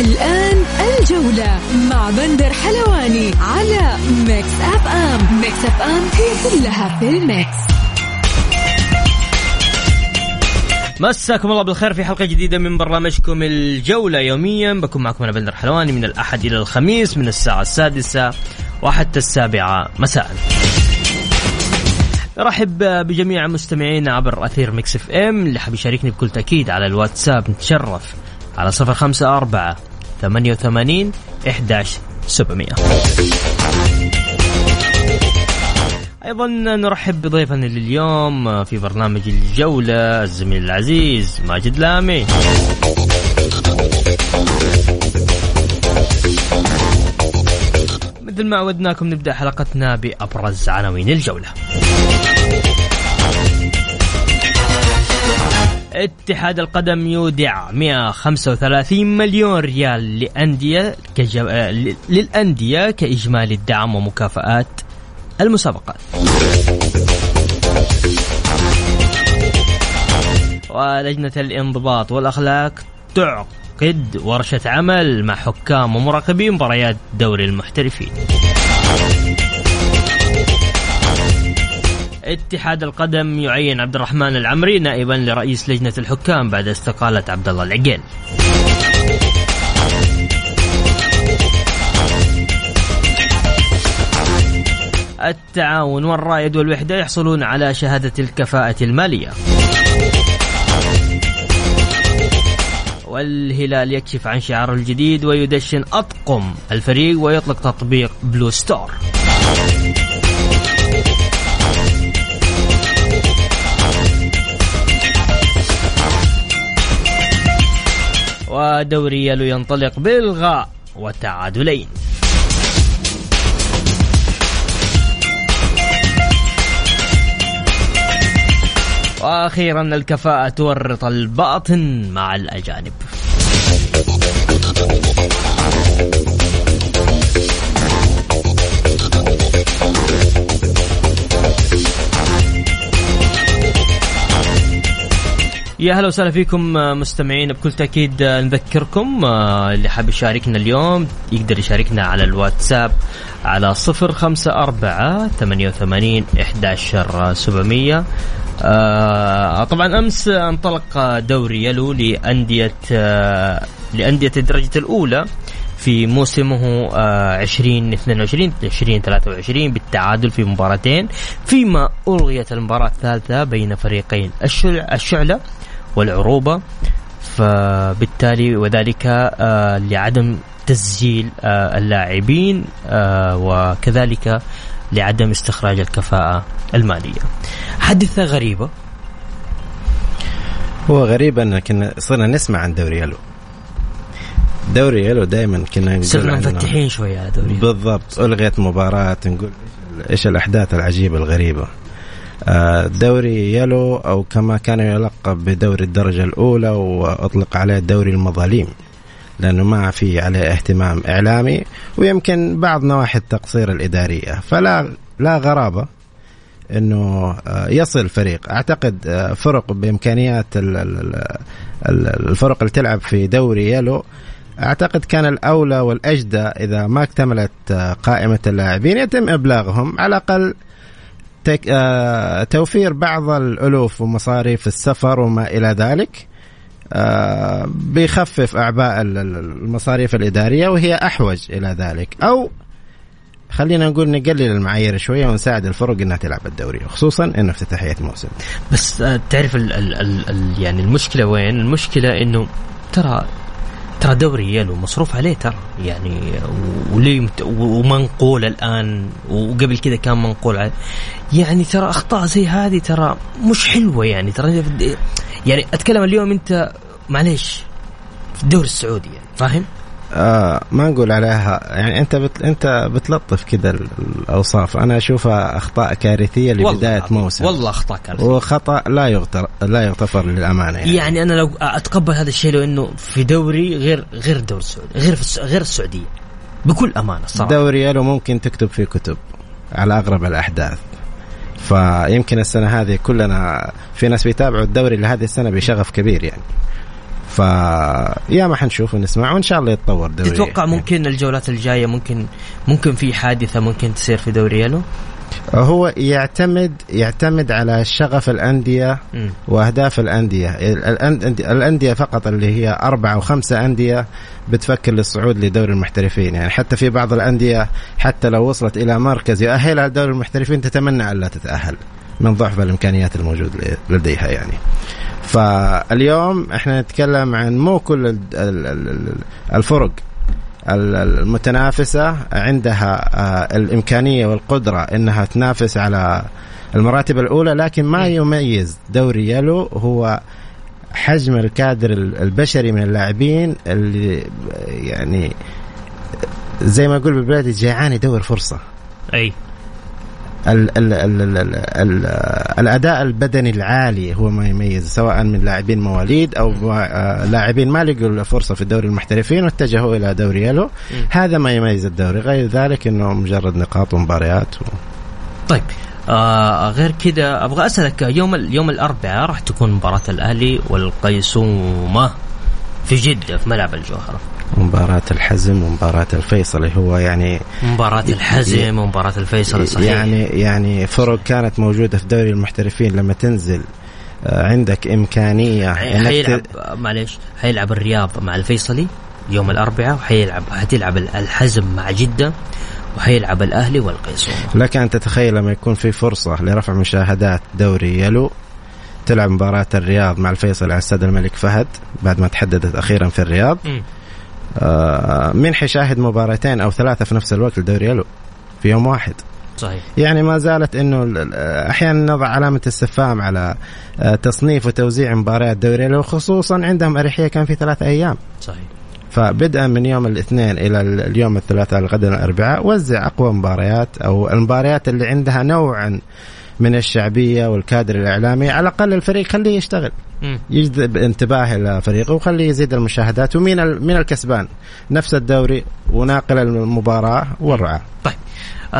الآن الجولة مع بندر حلواني على Mix FM Mix FM هي كلها في ال mix. مساكم الله بالخير في حلقة جديدة من برنامجكم الجولة. يوميا بكون معكم أنا بندر حلواني من الأحد إلى الخميس من الساعة السادسة وحتى السابعة مساء. رحب بجميع مستمعينا عبر أثير Mix FM اللي حاب يشاركني بكل تأكيد على الواتساب. نتشرف على صفر خمسة أربعة ثمانية وثمانين إحداش سبعمية. أيضا نرحب بضيفنا لليوم في برنامج الجولة الزميل العزيز ماجد لامي. مثل ما عودناكم نبدأ حلقتنا بأبرز عناوين الجولة. اتحاد القدم يودع 135 مليون ريال لأندية كجو... للأندية كإجمالي الدعم ومكافآت المسابقات. ولجنة الانضباط والأخلاق تعقد ورشة عمل مع حكام ومراقبين مباريات دوري المحترفين. اتحاد القدم يعين عبد الرحمن العمري نائبا لرئيس لجنة الحكام بعد استقالة عبد الله العقيل. التعاون والرائد والوحدة يحصلون على شهادة الكفاءة المالية. والهلال يكشف عن شعاره الجديد ويدشن أطقم الفريق ويطلق تطبيق Blue Store. ودوري يلو ينطلق بالغاء وتعادلين وأخيرا الكفاءة تورط الباطن مع الأجانب. يا هلا وسهلا فيكم مستمعين. بكل تأكيد نذكركم اللي حاب يشاركنا اليوم يقدر يشاركنا على الواتساب على صفر خمسة أربعة ثمانية وثمانين إحداشر سبعمية. آه طبعا أمس انطلق دوري يلو لأندية آه لأندية الدرجة الأولى في موسمه آه 2022 2023 بالتعادل في مباراتين فيما ألغيت المباراة الثالثة بين فريقين الشعلة, الشعلة والعروبة فبالتالي وذلك آه لعدم تسجيل آه اللاعبين آه وكذلك لعدم استخراج الكفاءة المالية. حادثة غريبة. هو غريب أن كنا صرنا نسمع عن دوري يلو. دوري يلو دائما كنا نقول صرنا مفتحين شوية على دوري بالضبط ألغيت مباراة نقول إيش الأحداث العجيبة الغريبة. دوري يلو أو كما كان يلقب بدوري الدرجة الأولى وأطلق عليه دوري المظاليم لأنه ما في عليه اهتمام إعلامي ويمكن بعض نواحي التقصير الإدارية. فلا لا غرابة إنه يصل فريق. أعتقد فرق بإمكانيات الفرق اللي تلعب في دوري يلو أعتقد كان الأولى والأجدى إذا ما اكتملت قائمة اللاعبين يتم إبلاغهم على الأقل توفير بعض الألوف ومصاريف السفر وما إلى ذلك. بيخفف أعباء المصاريف الإدارية وهي أحوج إلى ذلك. أو خلينا نقول نقلل المعايير شوية ونساعد الفرق إنها تلعب الدوري خصوصا إنه افتتاحية موسم بس تعرف ال ال ال ال يعني المشكلة وين؟ المشكلة إنه ترى ترى دوري يلو مصروف عليه ترى. يعني وليه ومنقول الآن وقبل كذا كان منقول عليه. يعني ترى أخطاء زي هذه ترى مش حلوة يعني. ترى يعني أتكلم اليوم أنت معليش في الدوري السعودي يعني فاهم؟ آه ما نقول عليها. يعني أنت بت أنت بتلطف كذا الأوصاف. أنا أشوفها أخطاء كارثية لبداية موسم. والله أخطاء كارثية. وخطأ لا يغتر لا يغتفر للأمانة يعني. يعني أنا لو أتقبل هذا الشيء لو إنه في دوري غير غير الدوري السعودي غير غير السعودية. بكل أمانة صراحة. دوري يلو ممكن تكتب فيه كتب على أغرب الأحداث. فيمكن السنة هذه كلنا في ناس بيتابعوا الدوري لهذه السنة بشغف كبير يعني. ف يا ما حنشوف ونسمع وإن شاء الله يتطور دوري. تتوقع ممكن الجولات الجاية ممكن ممكن في حادثة ممكن تصير في دوري يلو؟ هو يعتمد يعتمد على شغف الأندية وأهداف الأندية. الأندية فقط اللي هي أربعة وخمسه أندية بتفكر للصعود لدوري المحترفين. يعني حتى في بعض الأندية حتى لو وصلت إلى مركز يؤهلها لدوري المحترفين تتمنى الا تتأهل من ضعف الإمكانيات الموجود لديها يعني. فاليوم إحنا نتكلم عن مو كل الفرق المتنافسة عندها آه، الإمكانية والقدرة أنها تنافس على المراتب الأولى لكن ما يميز دوري يلو هو حجم الكادر البشري من اللاعبين اللي يعني زي ما أقول بالبلاد جيعان يدور فرصة. أي. ال ال ال ال ال الأداء البدني العالي هو ما يميز سواء من لاعبين مواليد أو آه، لاعبين ما لقوا فرصه في الدوري المحترفين واتجهوا إلى دوري يلو. هذا ما يميز الدوري غير ذلك إنه مجرد نقاط ومباريات و... طيب آه غير كذا أبغى أسألك يوم يوم الأربعاء راح تكون مباراة الأهلي والقيصومه في جدة في ملعب الجوهرة. مباراة الحزم ومباراة الفيصلي. هو يعني مباراة الحزم ومباراة الفيصلي صحيح. يعني يعني فرق كانت موجودة في دوري المحترفين لما تنزل آه، عندك إمكانية حيلعب معليش حيلعب الرياض مع الفيصلي يوم الأربعاء وحيلعب حتلعب الحزم مع جدة وحيلعب الأهلي والقيصوم. لك أن تتخيل لما يكون في فرصة لرفع مشاهدات دوري يلو تلعب مباراة الرياض مع الفيصل على استاد الملك فهد بعد ما تحددت أخيرا في الرياض. م. آه، من حيشاهد مباراتين أو ثلاثة في نفس الوقت لدوري ألو في يوم واحد. صحيح. يعني ما زالت إنه أحيانا نضع علامة استفهام على آه، تصنيف وتوزيع مباريات دوري ألو خصوصا عندهم أريحية كان في ثلاث أيام. صحيح. فبدءا من يوم الاثنين إلى اليوم الثلاثاء الغد الأربعاء وزع أقوى مباريات أو المباريات اللي عندها نوعا من الشعبية والكادر الإعلامي على الأقل الفريق خليه يشتغل. يجذب انتباه لفريقه وخليه يزيد المشاهدات ومين مين الكسبان. نفس الدوري وناقل المباراة والرعاة. طيب.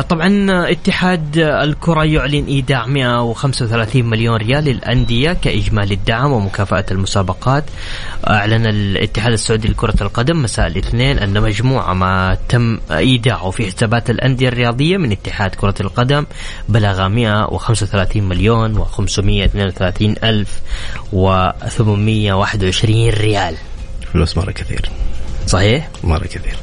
طبعا اتحاد الكرة يعلن إيداع 135 مليون ريال للأندية كإجمالي الدعم ومكافأة المسابقات. أعلن الاتحاد السعودي لكرة القدم مساء الاثنين أن مجموعة ما تم إيداعه في حسابات الأندية الرياضية من اتحاد كرة القدم بلغ 135 مليون و532 ألف و821 ريال. فلوس مرة كثير. صحيح؟ مرة كثير.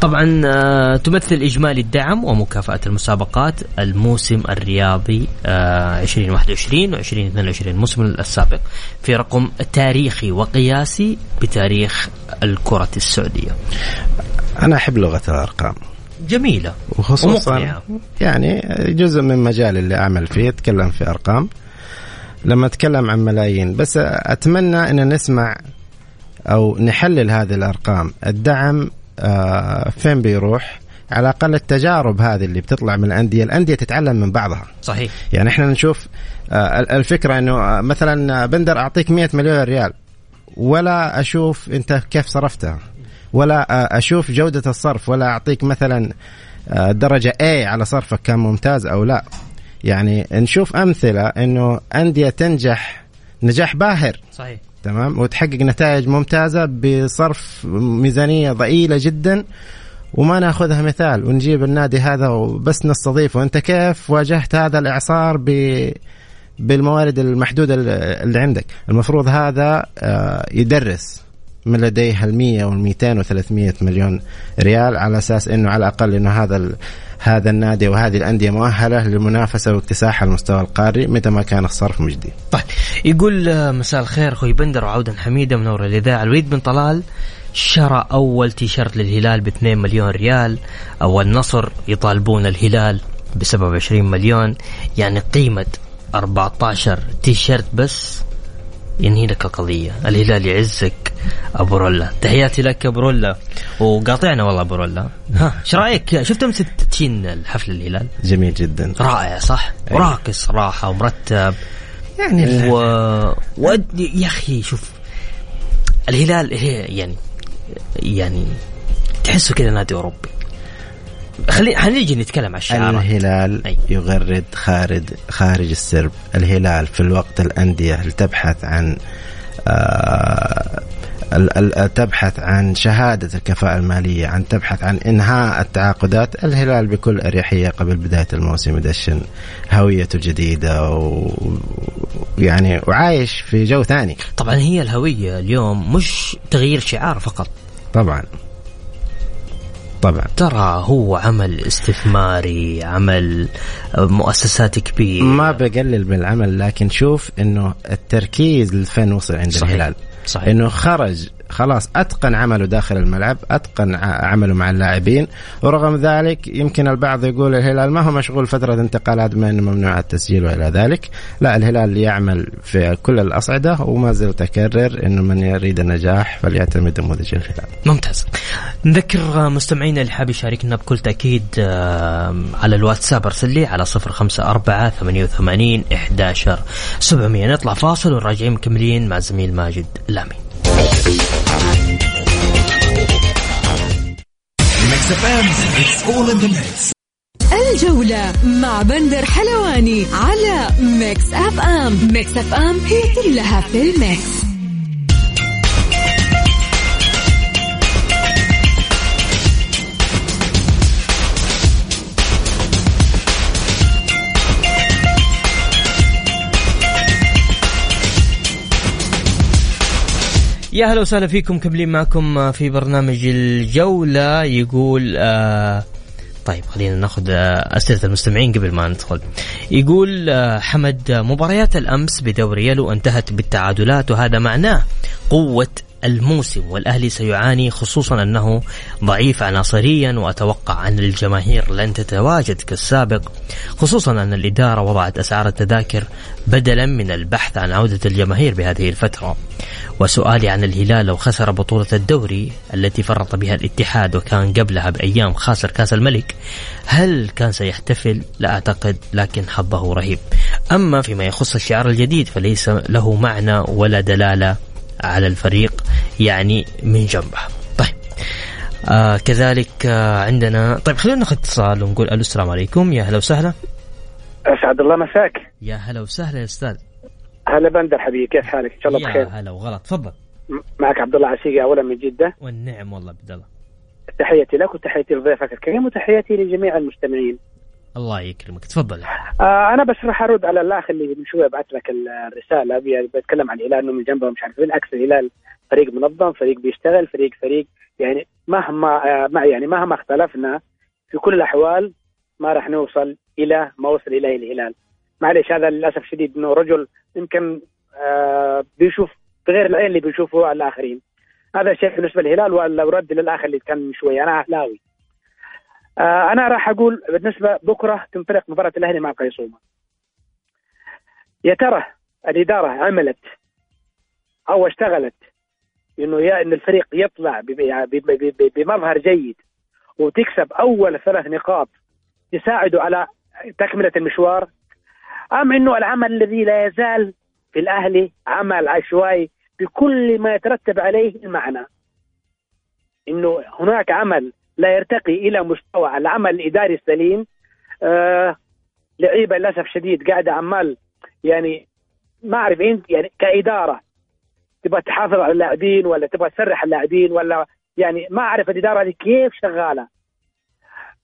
طبعا آه، تمثل إجمالي الدعم ومكافأة المسابقات الموسم الرياضي 2021 و 2022 الموسم السابق في رقم تاريخي وقياسي بتاريخ الكرة السعودية. أنا أحب لغة الأرقام. جميلة. وخصوصا ومقنعة. يعني جزء من مجال اللي أعمل فيه أتكلم في أرقام. لما أتكلم عن ملايين بس أتمنى أن نسمع أو نحلل هذه الأرقام. الدعم آه، فين بيروح على الأقل التجارب هذه اللي بتطلع من الأندية، الأندية تتعلم من بعضها. صحيح. يعني إحنا نشوف آه، الفكرة إنه آه، مثلا بندر أعطيك 100 مليون ريال ولا أشوف أنت كيف صرفتها ولا أشوف جودة الصرف ولا أعطيك مثلا درجة A على صرفك كان ممتاز أو لا. يعني نشوف أمثلة إنه أندية تنجح نجاح باهر. صحيح. تمام؟ وتحقق نتائج ممتازة بصرف ميزانية ضئيلة جدا. وما ناخذها مثال ونجيب النادي هذا وبس نستضيفه. أنت كيف واجهت هذا الإعصار ب بالموارد المحدودة اللي عندك؟ المفروض هذا آه، يدرس. من لديه ال 100 وال 200 و 300 مليون ريال على أساس إنه على الأقل إنه هذا هذا النادي وهذه الأندية مؤهلة للمنافسة واكتساح المستوى القاري متى ما كان الصرف مجدي. طيب يقول آه، مساء الخير أخوي بندر وعودا حميدة منور الإذاعة. الوليد بن طلال شرى أول تيشرت للهلال ب 2 مليون ريال. أو النصر يطالبون الهلال ب 27 مليون. يعني قيمة 14 تيشرت بس. ينهي لك القضية الهلال يعزك ابو رولا تحياتي لك ابو رولا وقاطعنا والله ابو رولا ها إيش رأيك؟ شفت أمس تدشين الحفل الهلال جميل جدا. رائع صح؟ أي. وراقص راحة ومرتب يعني و... و... يا أخي شوف الهلال هي يعني يعني تحسه كذا نادي أوروبي. خلي حنيجي نتكلم عن الشعارات الهلال أي. يغرد خارج خارج السرب. الهلال في الوقت الأندية اللي تبحث عن آه تبحث عن شهادة الكفاءة المالية عن تبحث عن إنهاء التعاقدات؟ الهلال بكل أريحية قبل بداية الموسم يدشن هويته جديدة و- ويعني وعايش في جو ثاني. طبعا هي الهوية اليوم مش تغيير شعار فقط. طبعا. طبعا ترى هو عمل استثماري عمل مؤسسات كبيرة ما بقلل من العمل لكن شوف إنه التركيز لفين وصل عند صحيح. الهلال صحيح. إنه خرج خلاص أتقن عمله داخل الملعب أتقن عمله مع اللاعبين. ورغم ذلك يمكن البعض يقول الهلال ما هو مشغول فترة انتقالات بما إنه ممنوع التسجيل وإلى ذلك. لا الهلال يعمل في كل الأصعدة وما زلت أكرر إنه من يريد النجاح فليعتمد نموذج الهلال ممتاز. نذكر مستمعينا اللي حاب يشاركنا بكل تأكيد آه، على الواتساب أرسل لي على صفر خمسة أربعة ثمانية وثمانين إحداشر سبعمية. نطلع فاصل وراجعين مكملين مع زميل ماجد لامي Mix FM, it's all in the mix. الجولة مع بندر حلواني على Mix FM Mix FM هي كلها في ال mix يا هلا وسهلا فيكم كملين معكم في برنامج الجولة. يقول آه طيب خلينا ناخذ آه، أسئلة المستمعين قبل ما ندخل. يقول آه، حمد مباريات الأمس بدوري يلو انتهت بالتعادلات وهذا معناه قوة الموسم والأهلي سيعاني خصوصا أنه ضعيف عناصريا وأتوقع أن الجماهير لن تتواجد كالسابق خصوصا أن الإدارة وضعت أسعار التذاكر بدلا من البحث عن عودة الجماهير بهذه الفترة. وسؤالي عن الهلال لو خسر بطولة الدوري التي فرط بها الاتحاد وكان قبلها بأيام خاسر كأس الملك هل كان سيحتفل؟ لا أعتقد لكن حظه رهيب. أما فيما يخص الشعار الجديد فليس له معنى ولا دلالة. على الفريق يعني من جنبه. طيب. آه كذلك آه عندنا طيب خلينا ناخذ اتصال ونقول ألو السلام عليكم. يا هلا وسهلا. اسعد الله مساك؟ يا هلا وسهلا يا أستاذ. هلا بندر حبيبي كيف حالك؟ إن شاء الله يا بخير. هلا وغلط تفضل. معك عبد الله عسيقي أولا من جدة. والنعم والله عبد الله. تحياتي لك وتحياتي لضيفك الكريم وتحياتي لجميع المستمعين. الله يكرمك. تفضل. آه أنا بس راح أرد على الأخ اللي من شوية بعث لك ال- الرسالة. بي- بيتكلم عن الهلال انه من جنبه مش عارف بالعكس الهلال فريق منظم فريق بيشتغل فريق فريق يعني مهما آه يعني مهما اختلفنا في كل الأحوال ما راح نوصل إلى ما وصل إليه الهلال. معلش هذا للأسف شديد إنه رجل يمكن آه بيشوف بغير العين اللي بيشوفه الآخرين. هذا شيء بالنسبة للهلال ولا ورد للأخ اللي كان من شوية. أنا أهلاوي. آه أنا راح أقول بالنسبة بكرة تنطلق مباراة الأهلي مع قيصومه يا ترى الإدارة عملت أو اشتغلت إنه يا إن الفريق يطلع ب- بمظهر جيد وتكسب أول ثلاث نقاط يساعدوا على تكملة المشوار؟ أم إنه العمل الذي لا يزال في الأهلي عمل عشوائي بكل ما يترتب عليه المعنى؟ إنه هناك عمل لا يرتقي إلى مستوى العمل الإداري السليم. آه لعيبة للأسف شديد قاعدة عمال يعني ما أعرف إنت يعني كإدارة تبغى تحافظ على اللاعبين ولا تبغى تسرح اللاعبين ولا يعني ما أعرف الإدارة هذه كيف شغالة.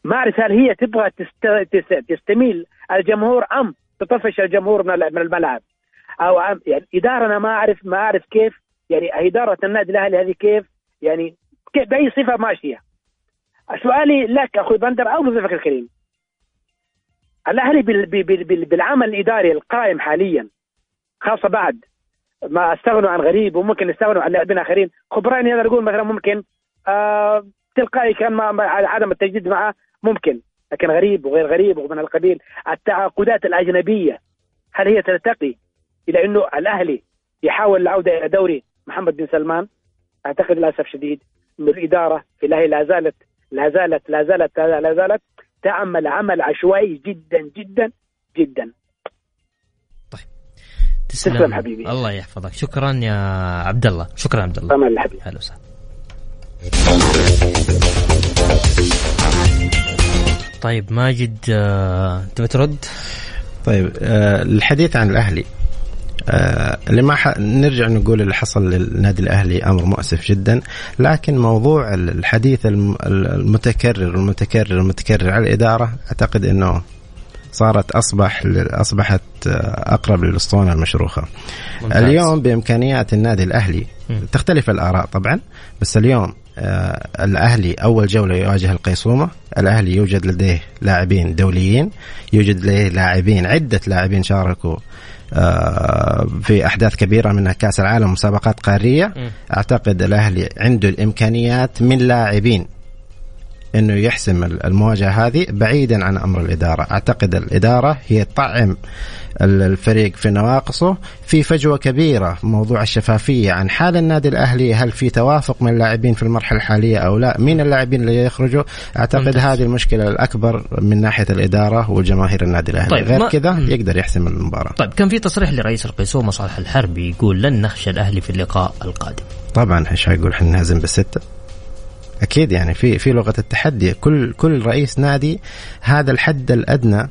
ما أعرف هل هي تبغى تست... تست... تستميل الجمهور أم تطفش الجمهور من الملعب. أو أم يعني إدارة أنا ما أعرف ما أعرف كيف يعني إدارة النادي الأهلي هذه كيف يعني بأي صفة ماشية. سؤالي لك أخوي بندر أو لضيفك الكريم. الأهلي بال... بال... بال... بالعمل الإداري القائم حاليا خاصة بعد ما استغنوا عن غريب وممكن يستغنوا عن لاعبين آخرين. خبراني أنا أقول مثلا ممكن آه تلقائي كان ما ما- عدم التجديد معه ممكن لكن غريب وغير غريب ومن القبيل. التعاقدات الأجنبية هل هي ترتقي إلى إنه الأهلي يحاول العودة إلى دوري محمد بن سلمان؟ أعتقد للأسف شديد إنه الإدارة في الأهلي لا زالت لا زالت لا زالت لا زالت تعمل عمل عشوائي جدا جدا جدا. تسلم, تسلم. حبيبي. الله يحفظك. شكرا يا عبد الله شكرا عبد الله تمام يا حبيبي. هلا وسهلا. طيب ماجد آه، تبي ترد؟ طيب آه الحديث عن الأهلي. آه اللي ما ح... نرجع نقول اللي حصل للنادي الأهلي أمر مؤسف جدا لكن موضوع الحديث الم- المتكرر المتكرر المتكرر على الإدارة أعتقد إنه صارت أصبح أصبحت آه، أقرب للأسطوانة المشروخة. ممتاز. اليوم بإمكانيات النادي الأهلي. تختلف الآراء طبعا بس اليوم آه، الأهلي أول جولة يواجه القيصومة، الأهلي يوجد لديه لاعبين دوليين، يوجد لديه لاعبين عدة لاعبين شاركوا آه، في أحداث كبيرة منها كأس العالم مسابقات قارية. أعتقد الأهلي عنده الإمكانيات من لاعبين إنه يحسم المواجهة هذه بعيدا عن أمر الإدارة، أعتقد الإدارة هي تطعم الفريق في نواقصه. في فجوة كبيرة موضوع الشفافية. عن حال النادي الأهلي هل في توافق من اللاعبين في المرحلة الحالية أو لا؟ مين اللاعبين اللي يخرجوا؟ أعتقد ممتاز. هذه المشكلة الأكبر من ناحية الإدارة وجماهير النادي الأهلي. طيب، غير ما- كذا. يقدر يحسم المباراة. طيب كان في تصريح لرئيس القيصومه صالح الحربي يقول لن نخشى الأهلي في اللقاء القادم. طبعا إيش حيقول حنهزم بالستة. أكيد يعني في في لغة التحدي. كل كل رئيس نادي هذا الحد الأدنى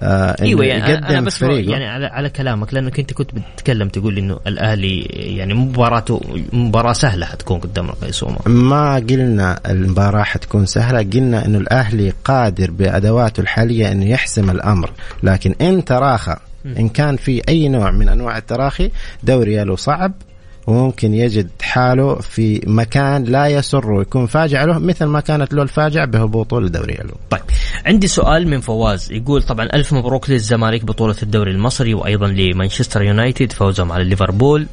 آه إيوه يعني يقدم أنا- أنا بس فريقه. يعني على, على كلامك لأنك أنت كنت بتتكلم تقول إنه الأهلي يعني مباراته مباراة سهلة حتكون قدام القيصومه ما قلنا المباراة حتكون سهلة قلنا إنه الأهلي قادر بأدواته الحالية إنه يحسم الأمر. لكن إن تراخى إن كان في أي نوع من أنواع التراخي دوري له صعب وممكن يجد حاله في مكان لا يسر ويكون فاجعة له مثل ما كانت له الفاجعة بهبوطه لدوري طيب عندي سؤال من فواز. يقول طبعا ألف مبروك للزمالك بطولة الدوري المصري وأيضا لمانشستر يونايتد فوزهم على ليفربول.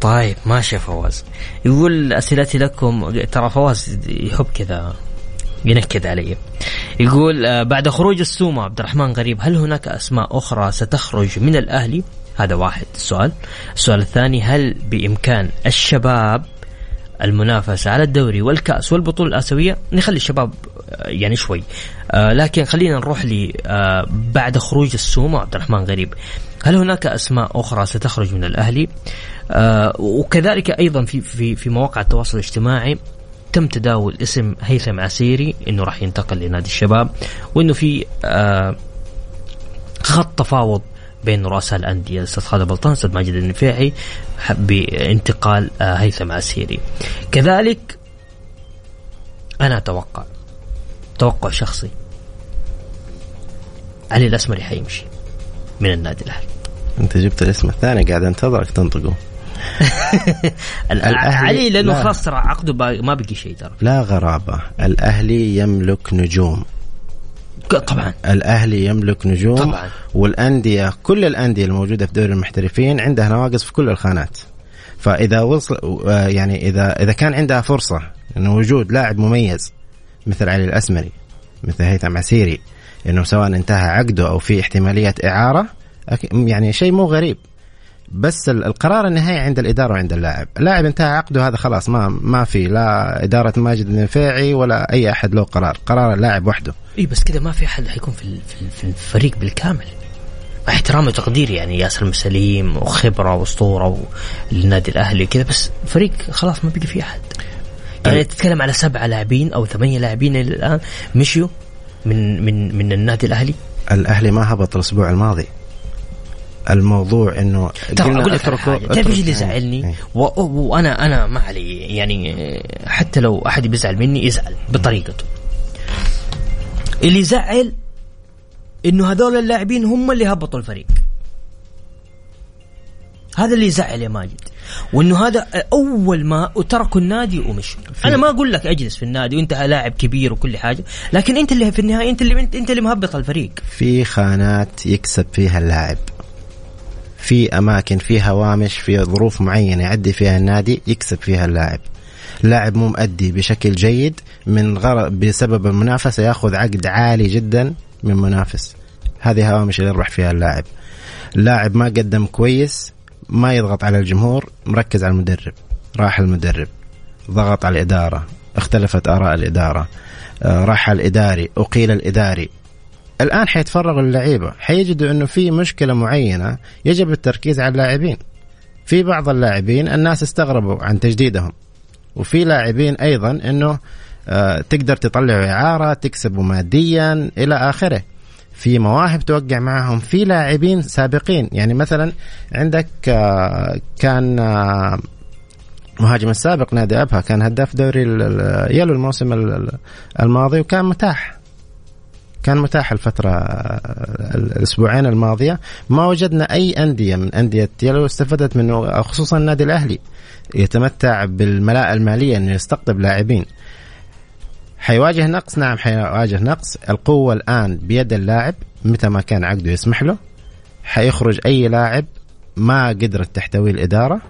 طيب ماشي فواز. يقول أسئلتي لكم ترى فواز يحب كذا ينكد علي. يقول آه، بعد خروج السومة عبد الرحمن غريب هل هناك أسماء أخرى ستخرج من الأهلي؟ هذا واحد. السؤال السؤال الثاني هل بإمكان الشباب المنافسة على الدوري والكأس والبطولة الآسيوية؟ نخلي الشباب آه، يعني شوي. آه، لكن خلينا نروح لي آه، بعد خروج السومة عبد الرحمن غريب. هل هناك أسماء أخرى ستخرج من الأهلي؟ آه، وكذلك أيضا في في في مواقع التواصل الاجتماعي تم تداول اسم هيثم عسيري إنه راح ينتقل لنادي الشباب وإنه في آه، خط تفاوض بين رؤساء الأندية. الاستاذ خالد بلطان الاستاذ ماجد النفيعي بانتقال آه، هيثم عسيري. كذلك أنا أتوقع توقع شخصي علي الأسمري حيمشي من النادي الأهلي. أنت جبت الاسم الثاني قاعد أنتظرك تنطقه. علي لأنه لا. خلاص ترى عقده ما بقي شيء ترى. لا غرابة. الأهلي يملك نجوم. طبعا. الأهلي يملك نجوم طبعاً. والأندية كل الأندية الموجودة في دوري المحترفين عندها نواقص في كل الخانات. فإذا وصل آه، يعني إذا إذا كان عندها فرصة إنه وجود لاعب مميز مثل علي الأسمري مثل هيثم عسيري إنه سواء انتهى عقده أو في احتمالية إعارة يعني شيء مو غريب. بس ال- القرار النهائي عند الإدارة وعند اللاعب، اللاعب انتهى عقده هذا خلاص ما ما في لا إدارة ماجد النفيعي ولا أي أحد له قرار، قرار اللاعب وحده. إي بس كذا ما في أحد حيكون في في ال- في الفريق بالكامل. مع احترامي وتقديري يعني ياسر سليم وخبرة وأسطورة للنادي الأهلي كذا بس فريق خلاص ما بقي فيه أحد. يعني أي. تتكلم على سبعة لاعبين أو ثمانية لاعبين الآن مشيوا من من من النادي الأهلي. الأهلي ما هبط الأسبوع الماضي. الموضوع إنه ترى أقول لك تعرف إيش اللي يزعلني؟ إيه. وأنا أنا ما علي يعني حتى لو أحد بيزعل مني يزعل بطريقته. اللي يزعل إنه هذول اللاعبين هم اللي هبطوا الفريق. هذا اللي يزعل يا ماجد. وإنه هذا أول ما تركوا النادي ومشوا. أنا ما أقول لك أجلس في النادي وأنت لاعب كبير وكل حاجة لكن أنت اللي في النهاية أنت اللي أنت اللي مهبط الفريق. في خانات يكسب فيها اللاعب. في أماكن في هوامش في ظروف معينة يعدي فيها النادي يكسب فيها اللاعب. لاعب مو مؤدي بشكل جيد من غرض بسبب المنافسة ياخذ عقد عالي جدا من منافس. هذه هوامش اللي يربح فيها اللاعب. لاعب ما قدم كويس ما يضغط على الجمهور مركز على المدرب. راح المدرب. ضغط على الإدارة. اختلفت آراء الإدارة. آه، راح الإداري. أقيل الإداري. الآن حيتفرغوا اللعيبه حيجدوا إنه في مشكلة معينة يجب التركيز على اللاعبين. في بعض اللاعبين الناس استغربوا عن تجديدهم. وفي لاعبين أيضا إنه آه، تقدر تطلعوا إعارة تكسبوا ماديا إلى آخره. في مواهب توقع معهم. في لاعبين سابقين. يعني مثلا عندك آه، كان آه، مهاجم السابق نادي أبها. كان هداف دوري يلو الموسم الماضي وكان متاح. كان متاح الفترة الأسبوعين الماضية. ما وجدنا أي أندية من أندية يلو استفادت منه خصوصا النادي الأهلي. يتمتع بالملاءة المالية أنه يستقطب لاعبين. حيواجه نقص؟ نعم حيواجه نقص. القوة الآن بيد اللاعب متى ما كان عقده يسمح له. حيخرج أي لاعب ما قدرت تحتويه الإدارة.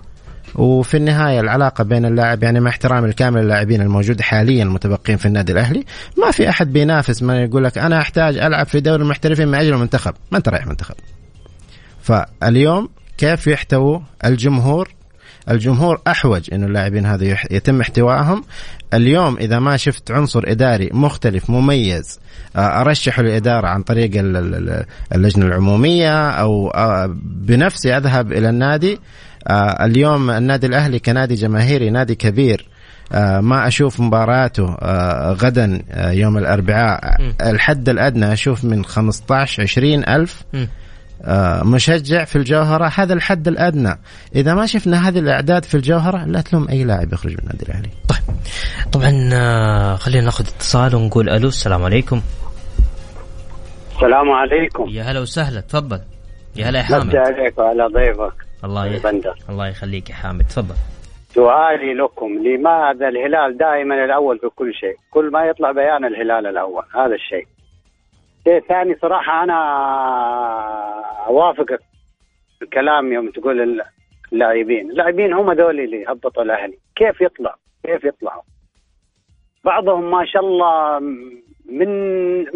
وفي النهاية العلاقة بين اللاعب يعني مع احترامي الكامل للاعبين الموجود حاليا المتبقين في النادي الأهلي ما في أحد بينافس ما يقول لك أنا أحتاج ألعب في دوري المحترفين من أجل المنتخب. ما أنت رايح منتخب. فاليوم كيف يحتووا الجمهور؟ الجمهور أحوج إنه اللاعبين هذا يتم احتوائهم. اليوم إذا ما شفت عنصر إداري مختلف مميز آه، أرشحه للإدارة عن طريق اللجنة العمومية أو آه، بنفسي أذهب إلى النادي آه، اليوم النادي الأهلي كنادي جماهيري نادي كبير. ما أشوف مباراته غدا يوم الأربعاء. الحد الأدنى أشوف من 15 20 ألف. آه، مشجع في الجوهرة هذا الحد الأدنى. إذا ما شفنا هذه الأعداد في الجوهرة لا تلوم أي لاعب يخرج من النادي الأهلي. طيب. طبعا آه، خلينا ناخذ اتصال ونقول ألو السلام عليكم. السلام عليكم. يا هلا وسهلا تفضل. يا هلا يا حامد. عليك وعلى ضيفك. الله يخليك الله يخليك يا حامد تفضل. سؤالي لكم لماذا الهلال دائما الأول في كل شيء؟ كل ما يطلع بيان الهلال الأول هذا الشيء. شيء ثاني صراحة أنا أوافقك الكلام يوم تقول اللاعبين. اللاعبين هم ذول اللي هبطوا الأهلي. كيف يطلع؟ كيف يطلعوا؟ بعضهم ما شاء الله من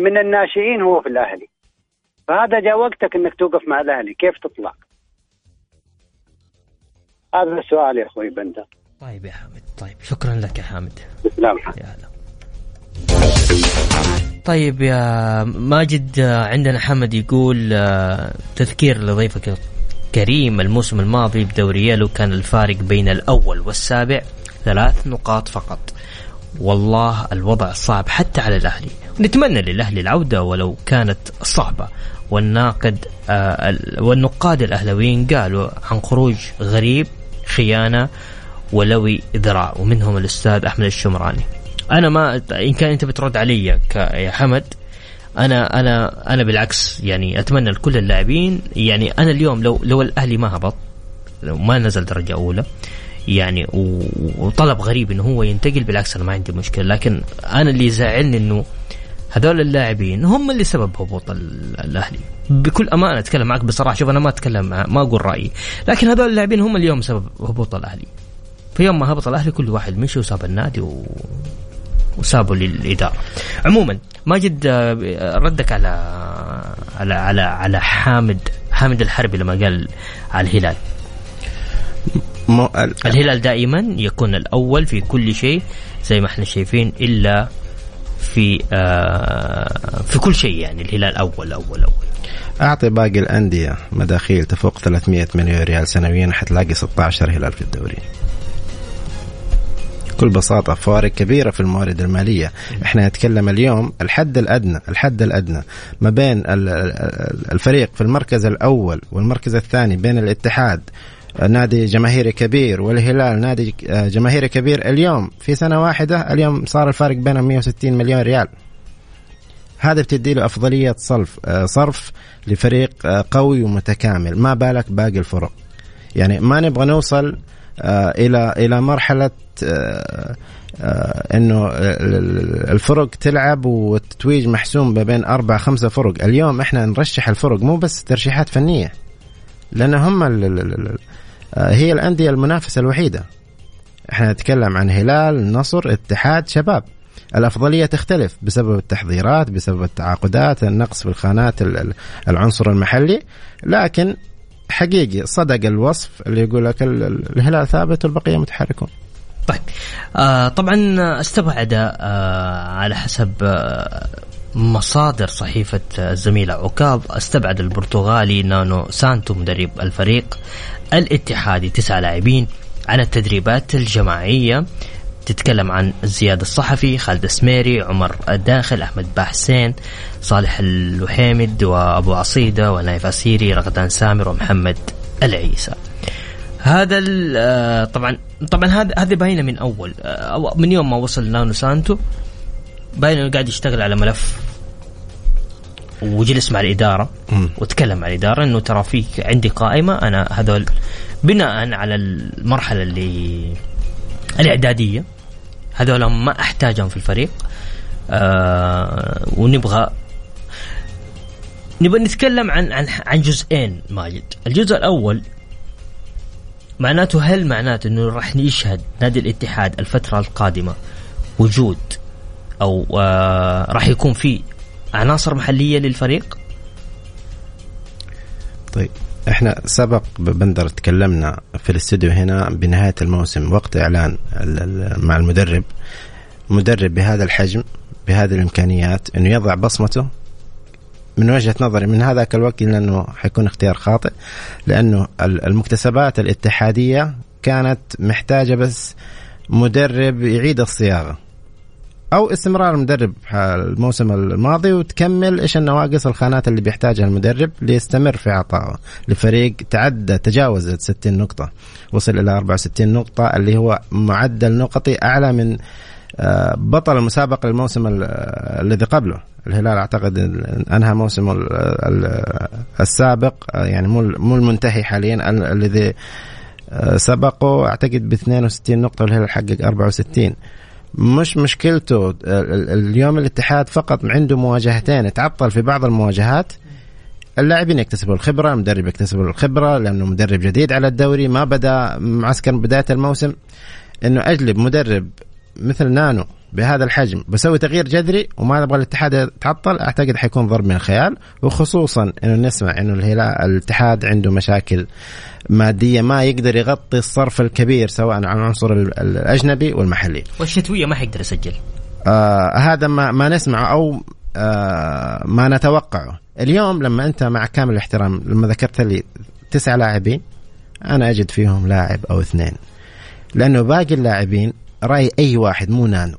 من الناشئين هو في الأهلي. فهذا جاء وقتك إنك توقف مع الأهلي. كيف تطلع؟ هذا السؤال يا أخوي بندر. طيب يا حامد طيب شكرا لك يا حامد. تسلم يا هلا. طيب يا ماجد عندنا حمد يقول آه، تذكير لضيفك الكريم الموسم الماضي بدوري يالو كان الفارق بين الأول والسابع ثلاث نقاط فقط. والله الوضع صعب حتى على الأهلي. نتمنى للأهلي العودة ولو كانت صعبة. والناقد آه والنقاد الأهلويين قالوا عن خروج غريب خيانة ولوي ذراع ومنهم الأستاذ أحمد الشمراني. أنا ما إن كان أنت بترد علي يا حمد أنا أنا أنا بالعكس يعني أتمنى لكل اللاعبين يعني أنا اليوم لو لو الأهلي ما هبط لو ما نزل درجة أولى يعني وطلب غريب إنه هو ينتقل بالعكس أنا ما عندي مشكلة. لكن أنا اللي يزعلني إنه هذول اللاعبين هم اللي سبب هبوط الأهلي بكل أمانة أتكلم معك بصراحة شوف أنا ما أتكلم ما أقول رأيي لكن هذول اللاعبين هم اليوم سبب هبوط الأهلي في يوم ما هبط الأهلي كل واحد مشي وساب النادي و... وسابوا للإدارة. عموما ماجد آه، ردك على على على على حامد حامد الحربي لما قال على الهلال. الهلال دائما يكون الأول في كل شيء زي ما إحنا شايفين إلا في آه في كل شيء يعني الهلال أول أول أول. أعطي باقي الأندية مداخيل تفوق 300 مليون ريال سنويا حتلاقي 16 هلال في الدوري. بكل بساطة فوارق كبيرة في الموارد المالية. إحنا نتكلم اليوم الحد الأدنى الحد الأدنى ما بين الفريق في المركز الأول والمركز الثاني بين الاتحاد نادي جماهيري كبير والهلال نادي جماهيري كبير اليوم في سنة واحدة اليوم صار الفارق بينهم 160 مليون ريال. هذا بتدي له أفضلية صرف صرف لفريق قوي ومتكامل ما بالك باقي الفرق. يعني ما نبغى نوصل آه، إلى إلى مرحلة آه، آه، إنه الفرق تلعب والتتويج محسوم ما بين أربع خمسة فرق، اليوم إحنا نرشح الفرق مو بس ترشيحات فنية لأن هم هي الأندية المنافسة الوحيدة. إحنا نتكلم عن هلال، نصر، اتحاد، شباب. الأفضلية تختلف بسبب التحضيرات، بسبب التعاقدات، النقص في الخانات العنصر المحلي، لكن حقيقي صدق الوصف اللي يقول لك الهلال ثابت والبقية متحركون طيب آه طبعا استبعد آه على حسب آه مصادر صحيفة الزميلة عكاظ. استبعد البرتغالي نانو سانتو مدرب الفريق الاتحادي. تسعة لاعبين عن التدريبات الجماعية. تتكلم عن زياد الصحفي خالد السميري عمر الداخل أحمد باحسين صالح الوحيمد وأبو عصيدة ونايف أسيري رغدان سامر ومحمد العيسى. هذا آه، طبعا طبعا هذا هذه باينة من أول. آه، من يوم ما وصل نانو سانتو. باين انه قاعد يشتغل على ملف وجلس مع الإدارة وتكلم مع الإدارة إنه ترى في عندي قائمة أنا هذول بناء على المرحلة اللي الإعدادية هذول ما أحتاجهم في الفريق. آه ونبغى نبغى نتكلم عن عن عن جزئين ماجد، الجزء الأول معناته هل معناته إنه راح يشهد نادي الاتحاد الفترة القادمة وجود أو آه راح يكون في عناصر محلية للفريق؟ طيب إحنا سبق بندر تكلمنا في الاستوديو هنا بنهاية الموسم وقت إعلان مع المدرب مدرب بهذا الحجم بهذه الإمكانيات إنه يضع بصمته من وجهة نظري من هذاك الوقت لأنه حيكون اختيار خاطئ لأنه المكتسبات الاتحادية كانت محتاجة بس مدرب يعيد الصياغة أو استمرار المدرب الموسم الماضي وتكمل إيش النواقص الخانات اللي بيحتاجها المدرب ليستمر في عطائه لفريق تعدى تجاوز 60 نقطة وصل إلى 64 نقطة اللي هو معدل نقطي أعلى من آه، بطل المسابقه الموسم الذي قبله. الهلال أعتقد أنهى موسمه السابق يعني مو مو المنتهي حاليا الذي آه، سبقه. أعتقد ب 62 نقطة والهلال حقق 64 مش مشكلته. اليوم الاتحاد فقط عنده مواجهتين تعطل في بعض المواجهات. اللاعبين يكتسبوا الخبرة المدرب يكتسب الخبرة لأنه مدرب جديد على الدوري ما بدا معسكر بداية الموسم إنه أجلب مدرب مثل نانو. بهذا الحجم بسوي تغيير جذري وما نبغى الاتحاد يتعطل أعتقد حيكون ضرب من الخيال وخصوصا إنه نسمع إنه الهلال الاتحاد عنده مشاكل مادية ما يقدر يغطي الصرف الكبير سواء عن العنصر الأجنبي والمحلي. والشتوية ما حيقدر يسجل. آه هذا ما ما نسمعه أو آه ما نتوقعه. اليوم لما أنت مع كامل الاحترام لما ذكرت لي تسع لاعبين أنا أجد فيهم لاعب أو اثنين. لأنه باقي اللاعبين رأي أي واحد مو نانو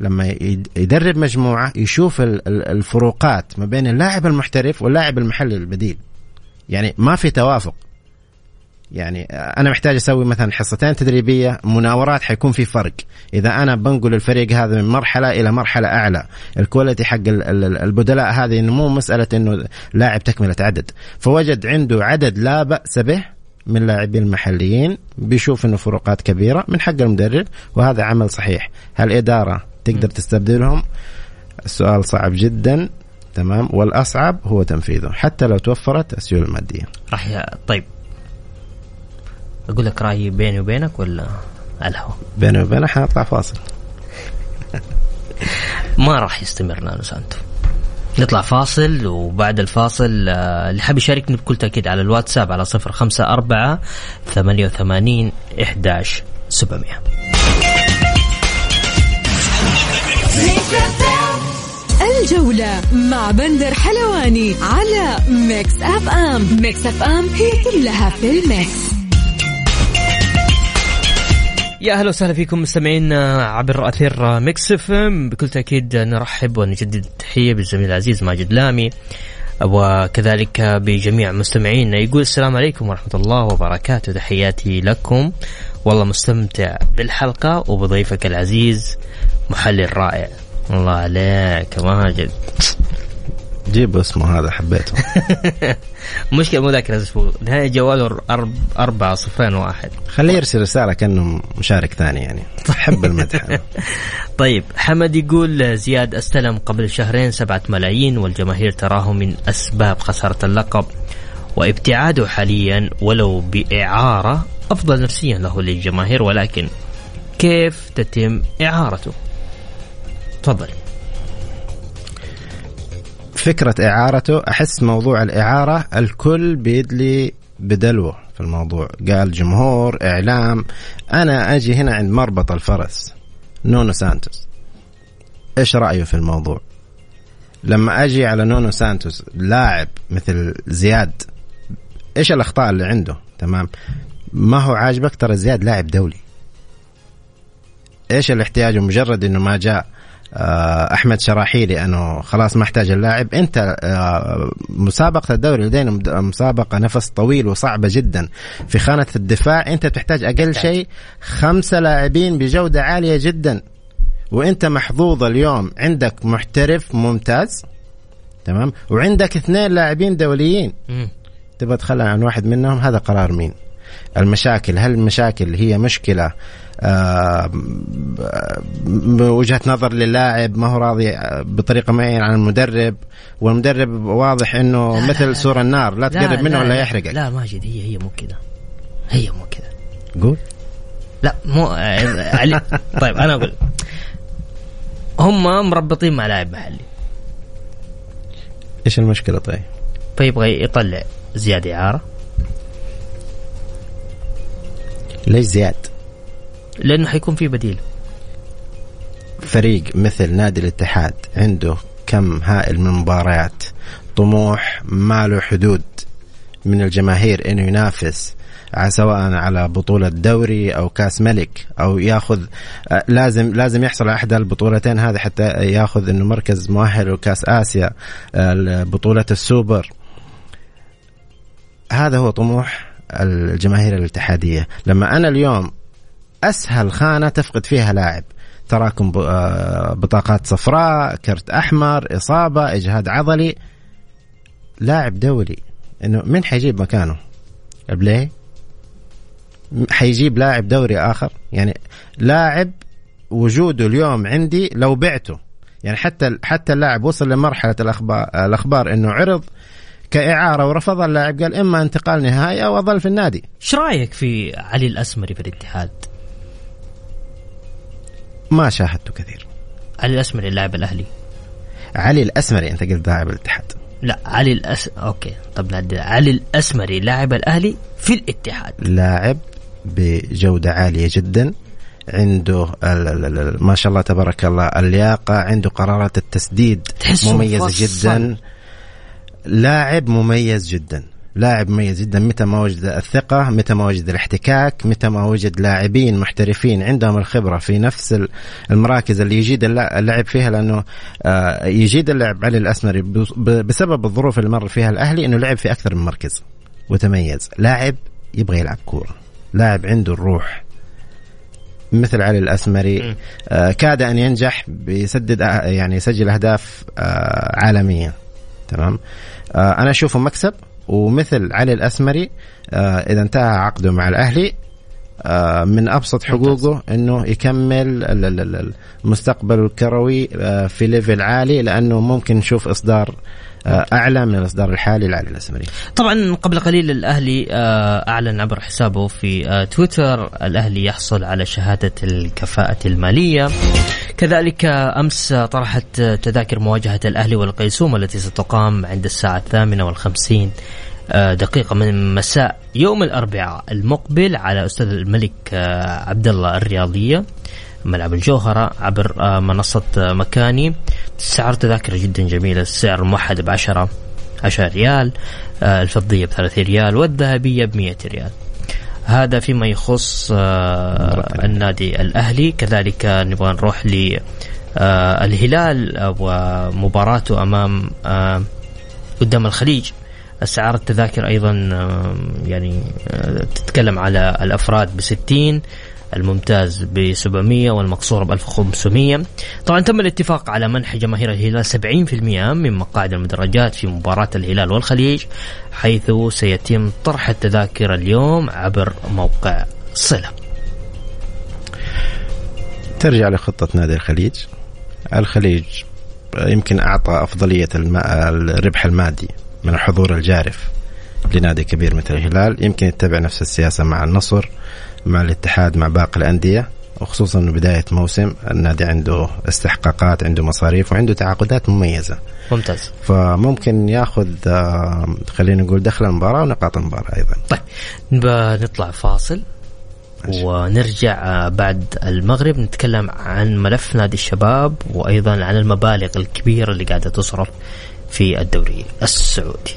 لما يدرب مجموعة يشوف الفروقات ما بين اللاعب المحترف واللاعب المحلي البديل. يعني ما في توافق. يعني أنا محتاج أسوي مثلا حصتين تدريبية مناورات حيكون في فرق. إذا أنا بنقل الفريق هذا من مرحلة إلى مرحلة أعلى الكواليتي حق البدلاء هذه إنه مو مسألة إنه لاعب تكملة عدد. فوجد عنده عدد لا بأس به من اللاعبين المحليين بيشوف إنه فروقات كبيرة من حق المدرب وهذا عمل صحيح. هل الاداره تقدر تستبدلهم. السؤال صعب جدا. تمام؟ والأصعب هو تنفيذه حتى لو توفرت السيولة المادية. راح طيب. أقول لك رأيي بيني وبينك ولا على الهواء بيني وبينك حنطلع فاصل. ما راح يستمر نانو سانتو نطلع فاصل وبعد الفاصل آه، اللي حاب يشاركني بكل تأكيد على الواتساب على صفر خمسة أربعة ثمانية وثمانين إحداش سبعمية. الجولة مع بندر حلواني على Mix FM Mix FM هي كلها في ال mix. يا أهلا وسهلا فيكم مستمعين عبر أثير Mix FM بكل تأكيد نرحب ونجدد التحيه بالزميل العزيز ماجد اللامي وكذلك بجميع مستمعينا يقول السلام عليكم ورحمة الله وبركاته. تحياتي لكم. والله مستمتع بالحلقة وبضيفك العزيز محلل رائع. الله عليك ماجد جيب اسمه هذا حبيته. مشكلة مو ذاكر اسمه نهاية جواله أرب... أربعة صفين واحد. خليه يرسل رسالة كأنه مشارك ثاني يعني. أحب المدح. طيب حمد يقول زياد أستلم قبل شهرين سبعة ملايين والجماهير تراه من أسباب خسارة اللقب. وابتعاده حاليا ولو بإعارة أفضل نفسيا له للجماهير ولكن كيف تتم إعارته؟ تفضل. فكرة إعارته أحس موضوع الإعارة الكل بيدلي بدلوه الموضوع. قال جمهور إعلام أنا أجي هنا عند مربط الفرس. نونو سانتوس. إيش رأيه في الموضوع؟ لما أجي على نونو سانتوس لاعب مثل زياد إيش الأخطاء اللي عنده؟ تمام. ما هو عاجبك؟ ترى زياد لاعب دولي. إيش الاحتياج؟ مجرد إنه ما جاء أحمد شراحيلي أنه خلاص ما احتاج اللاعب. أنت آه، مسابقة الدوري لدينا مسابقة نفس طويل وصعبة جدا في خانة الدفاع. أنت بتحتاج أقل شيء خمسة لاعبين بجودة عالية جدا. وأنت محظوظ اليوم. عندك محترف ممتاز تمام؟ وعندك اثنين لاعبين دوليين. تبغى تخلى عن واحد منهم؟ هذا قرار مين؟ المشاكل. هل المشاكل هي مشكلة آه، وجهة نظر للاعب ما هو راضي آه، بطريقة معينة عن المدرب والمدرب واضح إنه لا، مثل لا، سور النار لا تقرب منه ولا يحرقك. لا ماجد هي هي مو كذا هي مو كذا قول. لا مو آه، علي طيب أنا أقول هم مربطين مع لاعب محلي. إيش المشكلة طيب؟ فيبغى يطلع زياد إعارة. ليش زياد؟ لأنه حيكون في بديل. فريق مثل نادي الاتحاد عنده كم هائل من مباريات طموح ما له حدود من الجماهير إنه ينافس سواء على بطولة دوري أو كأس ملك أو ياخذ لازم لازم يحصل على احدى البطولتين هذه حتى ياخذ إنه مركز مؤهل لكاس آسيا آه، بطولة السوبر. هذا هو طموح الجماهير الاتحادية. لما أنا اليوم أسهل خانة تفقد فيها لاعب. تراكم آه، بطاقات صفراء كرت أحمر إصابة إجهاد عضلي. لاعب دولي. إنه من حيجيب مكانه؟ م- حيجيب لاعب دوري آخر؟ يعني لاعب وجوده اليوم عندي لو بعته. يعني حتى حتى اللاعب وصل لمرحلة الاخبار الأخبار إنه عرض كإعارة ورفض اللاعب. قال إما انتقال نهائي أو أظل في النادي. إيش رأيك في علي الأسمري في الاتحاد؟ ما شاهدته كثير. علي الاسمري اللاعب الأهلي. علي الأسمري أنت قلت لاعب الاتحاد. لا علي الأس أوكي. طب نعدل علي الأسمري لاعب الأهلي في الاتحاد. لاعب بجودة عالية جدا. عنده ال- ال- ال- ما شاء الله تبارك الله اللياقة عنده قرارات التسديد مفصل. جدا. لاعب مميز جدا. لاعب مميز جدا. متى ما وجد الثقة متى ما وجد الاحتكاك متى ما وجد لاعبين محترفين عندهم الخبرة في نفس ال- المراكز اللي يجيد الل- اللعب فيها لأنه آه، يجيد اللعب علي الأسمري بسبب الظروف اللي مر فيها الأهلي أنه لعب في أكثر من مركز وتميز. لاعب يبغى يلعب كورة. لاعب عنده الروح. مثل علي الأسمري آه، كاد أن ينجح بيسدد آه، يعني يسجل أهداف آه، عالمية. تمام؟ آه، أنا أشوفه مكسب. ومثل علي الأسمري آه، إذا انتهى عقده مع الأهلي آه، من أبسط حقوقه إنه يكمل المستقبل الكروي آه، في ليفل عالي لأنه ممكن نشوف إصدار أعلى من الإصدار الحالي لعلي الاسمري طبعا قبل قليل الأهلي آه، أعلن عبر حسابه في آه، تويتر الأهلي يحصل على شهادة الكفاءة المالية. كذلك آه، أمس آه، طرحت آه، تذاكر مواجهة الأهلي والقيسوم التي ستقام عند الساعة الثامنة والخمسين آه، دقيقة من مساء يوم الأربعاء المقبل على أستاذ الملك آه، عبد الله الرياضية. ملعب الجوهرة عبر آه، منصة آه، مكاني. سعر تذاكر جدا جميلة السعر الموحد بعشرة 10 ريال آه، الفضية ب 30 ريال والذهبية ب 100 ريال. هذا فيما يخص النادي الأهلي. كذلك نبغى نروح ل الهلال ومباراته أمام قدام الخليج. اسعار التذاكر أيضا آه، يعني تتكلم على الأفراد ب 60 الممتاز ب 700 والمقصوره ب 1500 طبعا تم الاتفاق على منح جماهير الهلال 70% من مقاعد المدرجات في مباراة الهلال والخليج حيث سيتم طرح التذاكر اليوم عبر موقع صلة. ترجع لخطة نادي الخليج. الخليج يمكن أعطى أفضلية الربح المادي من الحضور الجارف. لنادي كبير مثل الهلال. يمكن يتبع نفس السياسة مع النصر مع الاتحاد مع باقي الأندية وخصوصا إنه بداية موسم النادي عنده استحقاقات عنده مصاريف وعنده تعاقدات مميزة. ممتاز. فممكن ياخذ آه، خلينا نقول دخل المباراة ونقاط المباراة أيضا. طيب نطلع فاصل ونرجع آه، بعد المغرب نتكلم عن ملف نادي الشباب وأيضا عن المبالغ الكبيرة اللي قاعدة تصرف في الدوري السعودي.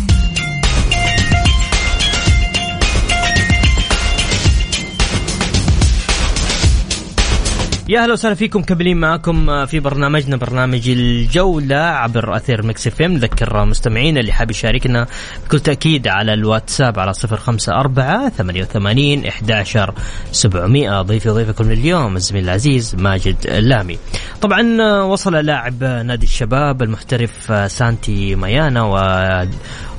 يا أهلا وسهلا فيكم كملين معاكم آه، في برنامجنا برنامج الجولة عبر أثير Mix FM. نذكر مستمعينا اللي حاب يشاركنا بكل تأكيد على الواتساب على صفر خمسة أربعة ثمانية وثمانين إحداشر سبعمائة. ضيفي ضيفكم اليوم الزميل العزيز ماجد اللامي. طبعا آه، وصل لاعب نادي الشباب المحترف آه، سانتي مينا و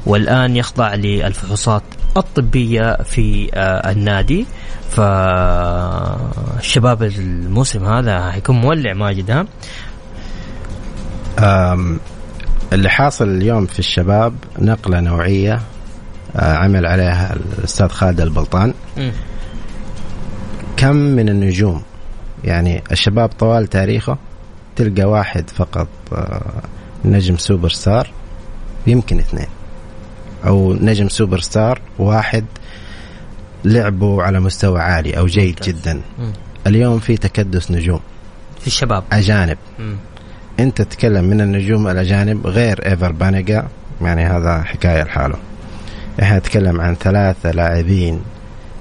والآن يخضع للفحوصات الطبية في النادي. فالشباب الموسم هذا حيكون مولع ماجد ها؟ اللي حاصل اليوم في الشباب نقلة نوعية آه، عمل عليها الأستاذ خالد البلطان. م. كم من النجوم؟ يعني الشباب طوال تاريخه تلقى واحد فقط آه، نجم سوبر ستار يمكن اثنين. أو نجم سوبر ستار واحد لعبوا على مستوى عالي أو جيد ممتاز. جدا. مم. اليوم في تكدس نجوم. في الشباب. أجانب. مم. أنت تتكلم من النجوم الأجانب غير إيفر بانيجا يعني هذا حكاية لحاله. إحنا نتكلم عن ثلاثة لاعبين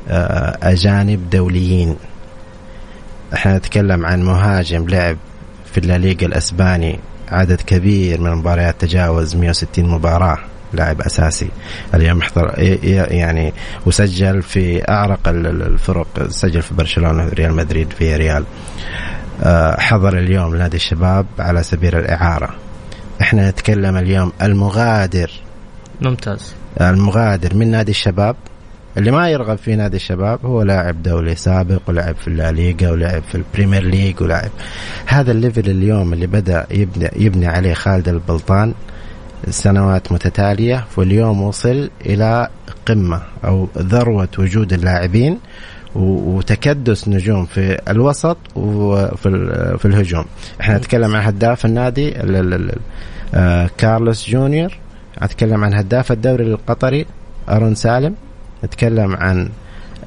آه، أجانب دوليين. إحنا نتكلم عن مهاجم لعب في الليغا الأسباني عدد كبير من المباريات تجاوز 160 مباراة. لاعب أساسي. اليوم يحضر يعني وسجل في أعرق الفرق سجل في برشلونة ريال مدريد في ريال آه، حضر اليوم نادي الشباب على سبيل الإعارة. إحنا نتكلم اليوم المغادر. ممتاز. المغادر من نادي الشباب. اللي ما يرغب في نادي الشباب هو لاعب دولي سابق ولعب في الليغا ولعب في ال Premier League ولعب هذا ال level اليوم اللي بدأ يبني يبني عليه خالد البلطان. سنوات متتالية واليوم وصل إلى قمة أو ذروة وجود اللاعبين وتكدس نجوم في الوسط وفي في الهجوم. إحنا نتكلم عن هداف النادي آه، كارلوس جونيور نتكلم عن هداف الدوري القطري أرون سالم نتكلم عن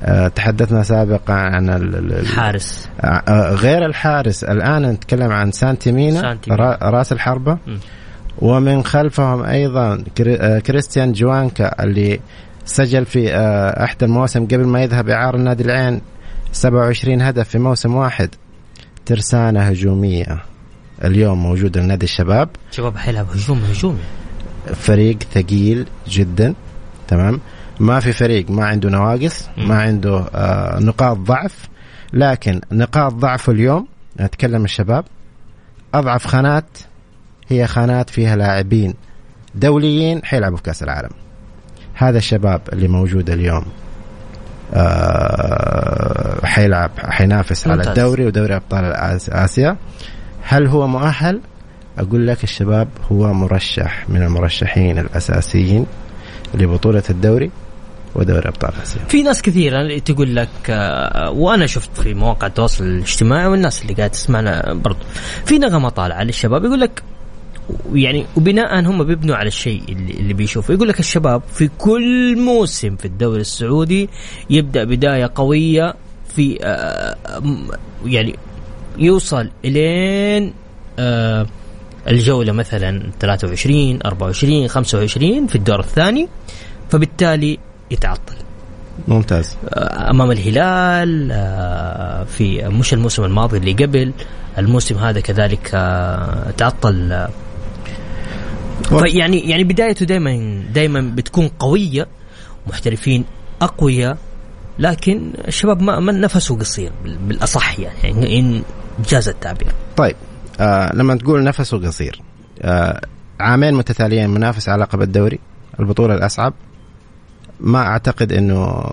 آه، تحدثنا سابقا عن الحارس. آه، غير الحارس الآن نتكلم عن سانتي مينا راس الحربة. م. ومن خلفهم أيضا آه، كريستيان جوانكا اللي سجل في آه، إحدى المواسم قبل ما يذهب إعارة النادي العين. 27 هدف في موسم واحد. ترسانة هجومية. اليوم موجوده لنادي الشباب. شباب حيلعب هجوم هجومي فريق ثقيل جدا. تمام. ما في فريق ما عنده نواقص ما عنده آه نقاط ضعف. لكن نقاط ضعفه اليوم نتكلم الشباب أضعف خانات هي خانات فيها لاعبين دوليين حيلعبوا في كأس العالم هذا الشباب اللي موجود اليوم آه حيلعب حينافس على الدوري ودوري أبطال آسيا هل هو مؤهل؟ أقول لك الشباب هو مرشح من المرشحين الأساسيين لبطولة الدوري ودوري أبطال آسيا. في ناس كثيرة تقول لك آه، وأنا شفت في مواقع التواصل الاجتماعي والناس اللي قاعد تسمعنا برضو في نغمة طالعة للشباب يقول لك يعني وبناء هم بيبنوا على الشيء اللي, اللي بيشوفه. يقول لك الشباب في كل موسم في الدوري السعودي يبدأ بداية قوية في آه يعني يوصل إلين آه الجولة مثلا 23 24 25 في الدور الثاني فبالتالي يتعطل. ممتاز. آه، أمام الهلال آه، في مش الموسم الماضي اللي قبل الموسم هذا كذلك آه، تعطل فيعني يعني بدايته دائما دائما بتكون قوية محترفين أقوياء لكن الشباب ما, ما نفسه قصير بالأصح يعني ان جاز التعبير. طيب آه لما تقول نفسه قصير آه عامين متتاليين منافس على لقب الدوري البطولة الأصعب. ما أعتقد إنه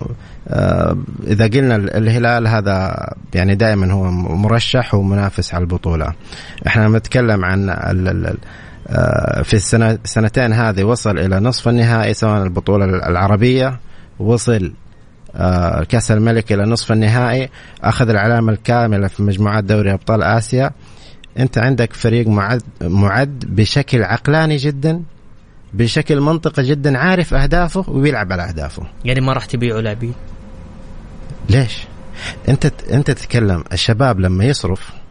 آه، إذا قلنا الهلال هذا يعني دائما هو مرشح ومنافس على البطولة. إحنا نتكلم عن ال ال في السنة السنتين هذه وصل إلى نصف النهائي سواء البطولة العربية وصل آه، كأس الملك إلى نصف النهائي أخذ العلامه الكامله في مجموعات دوري أبطال آسيا. أنت عندك فريق معد معد بشكل عقلاني جدا بشكل منطقي جدا عارف أهدافه وبيلعب على أهدافه. يعني ما راح تبيعوا لاعبين؟ ليش؟ أنت أنت تتكلم الشباب لما يصرف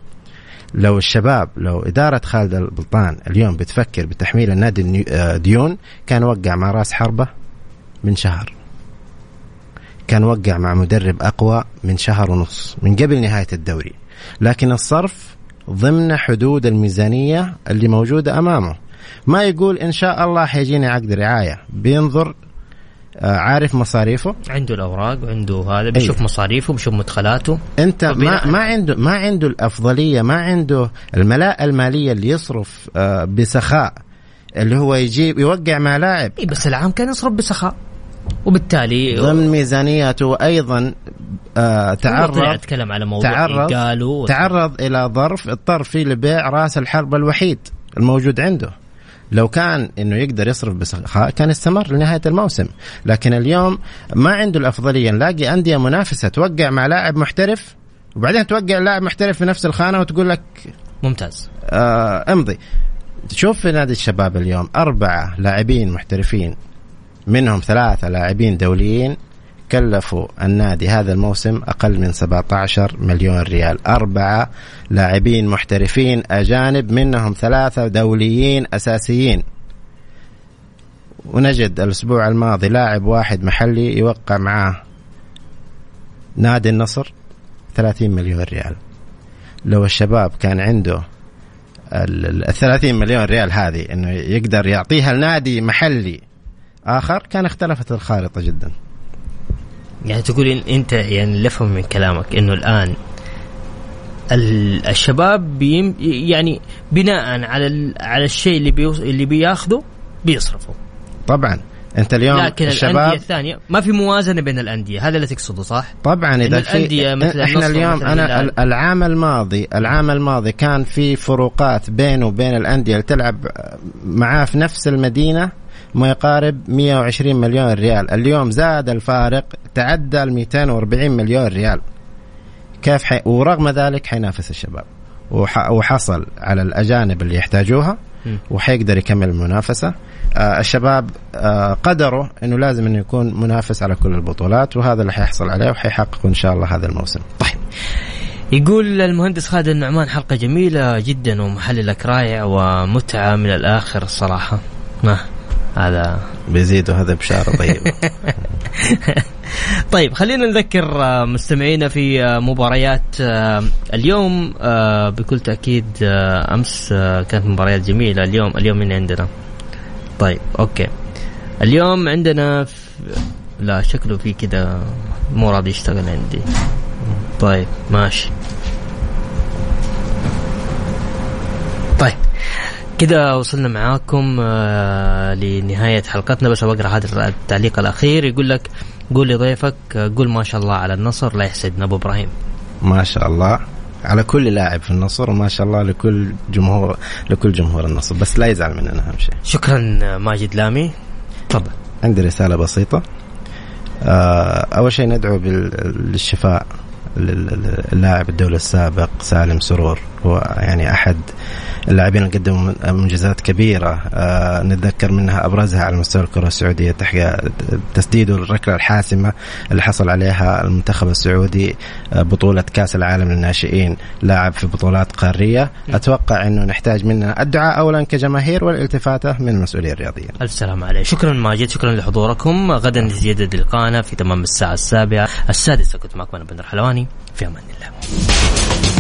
لو الشباب لو إدارة خالد البلطان اليوم بتفكر بتحميل النادي آه، ديون كان وقع مع راس حربة من شهر. كان وقع مع مدرب أقوى من شهر ونص من قبل نهاية الدوري. لكن الصرف ضمن حدود الميزانية اللي موجودة أمامه. ما يقول إن شاء الله حيجيني عقد رعاية. بينظر عارف مصاريفه؟ عنده الأوراق وعنده هذا بيشوف أيه. مصاريفه بيشوف مدخلاته. أنت ما ما عنده ما عنده الأفضلية ما عنده الملاءه المالية اللي يصرف آه، بسخاء اللي هو يجيب يوقع مع لاعب. إيه بس العام كان يصرف بسخاء. وبالتالي ضمن ميزانيته وأيضا آه تعرض تكلم على موضوع تعرض قالوا تعرض إلى ظرف اضطر فيه لبيع رأس الحرب الوحيد الموجود عنده. لو كان إنه يقدر يصرف بسخاء كان استمر لنهاية الموسم. لكن اليوم ما عنده الأفضلية. نلاقي أندية منافسة توقع مع لاعب محترف وبعدين توقع لاعب محترف في نفس الخانة وتقول لك ممتاز. آه امضي. شوف في نادي الشباب اليوم أربعة لاعبين محترفين منهم ثلاثة لاعبين دوليين كلفوا النادي هذا الموسم أقل من 17 مليون ريال. أربعة لاعبين محترفين أجانب منهم ثلاثة دوليين أساسيين. ونجد الأسبوع الماضي لاعب واحد محلي يوقع معاه نادي النصر 30 مليون ريال. لو الشباب كان عنده ال 30 مليون ريال هذه إنه يقدر يعطيها لنادي محلي آخر كان اختلفت الخارطة جدا. يعني تقول إن أنت يعني اللي افهم من كلامك إنه الآن الشباب بيم يعني بناء على على الشيء اللي بيوص اللي بياخذه بيصرفوا طبعا. أنت اليوم لكن الشباب الانديه الثانية ما في موازنة بين الأندية هذا اللي تقصده صح؟ طبعا إذا الأندية مثل إحنا اليوم مثل أنا الهلال. العام الماضي العام الماضي كان في فروقات بينه وبين الأندية اللي تلعب معاه في نفس المدينة ما يقارب 120 مليون ريال. اليوم زاد الفارق تعدى ال 240 مليون ريال. كيف حي... ورغم ذلك حينافس الشباب. وح... وحصل على الأجانب اللي يحتاجوها وحيقدر يكمل المنافسة. آه الشباب آه قدروا إنه لازم إنه يكون منافس على كل البطولات وهذا اللي حيحصل عليه وحيحققه إن شاء الله هذا الموسم. طيب. يقول المهندس خالد النعمان حلقة جميلة جدا ومحللك رائع ومتعة من الآخر الصراحة ما؟ هذا. بيزيد وهذا بشارة طيبة طيب خلينا نذكر آه، مستمعينا في آه، مباريات آه، اليوم بكل تأكيد أمس كانت مباريات جميلة. اليوم اليوم من عندنا؟ طيب أوكي. اليوم عندنا في لا شكله في كده مو راضي يشتغل عندي. طيب ماشي. طيب. كذا وصلنا معاكم آه، لنهاية حلقتنا. بس بقرا هذا التعليق الأخير. يقول لك قول لضيفك آه، قول ما شاء الله على النصر لا يحسدنا. أبو إبراهيم. ما شاء الله. على كل لاعب في النصر وما شاء الله لكل جمهور لكل جمهور النصر. بس لا يزعل مننا أهم شيء. شكرا آه، ماجد لامي. تفضل. عندي رسالة بسيطة. أول شيء ندعو بالشفاء اللاعب الدولي السابق سالم سرور. هو يعني أحد اللاعبين اللي قدموا منجزات كبيرة آه نتذكر منها أبرزها على مستوى الكرة السعودية تسديده الركلة الحاسمة اللي حصل عليها المنتخب السعودي آه بطولة كأس العالم للناشئين لاعب في بطولات قارية. أتوقع إنه نحتاج منا الدعاء اولا كجماهير والالتفاتة من المسؤوليه الرياضيه. ألف سلام عليك، شكرا ماجد، شكرا لحضوركم، غدا نتجدد لقاءنا في تمام الساعة السابعة. السادسة كنت معكم أنا بندر حلواني. في أمان الله.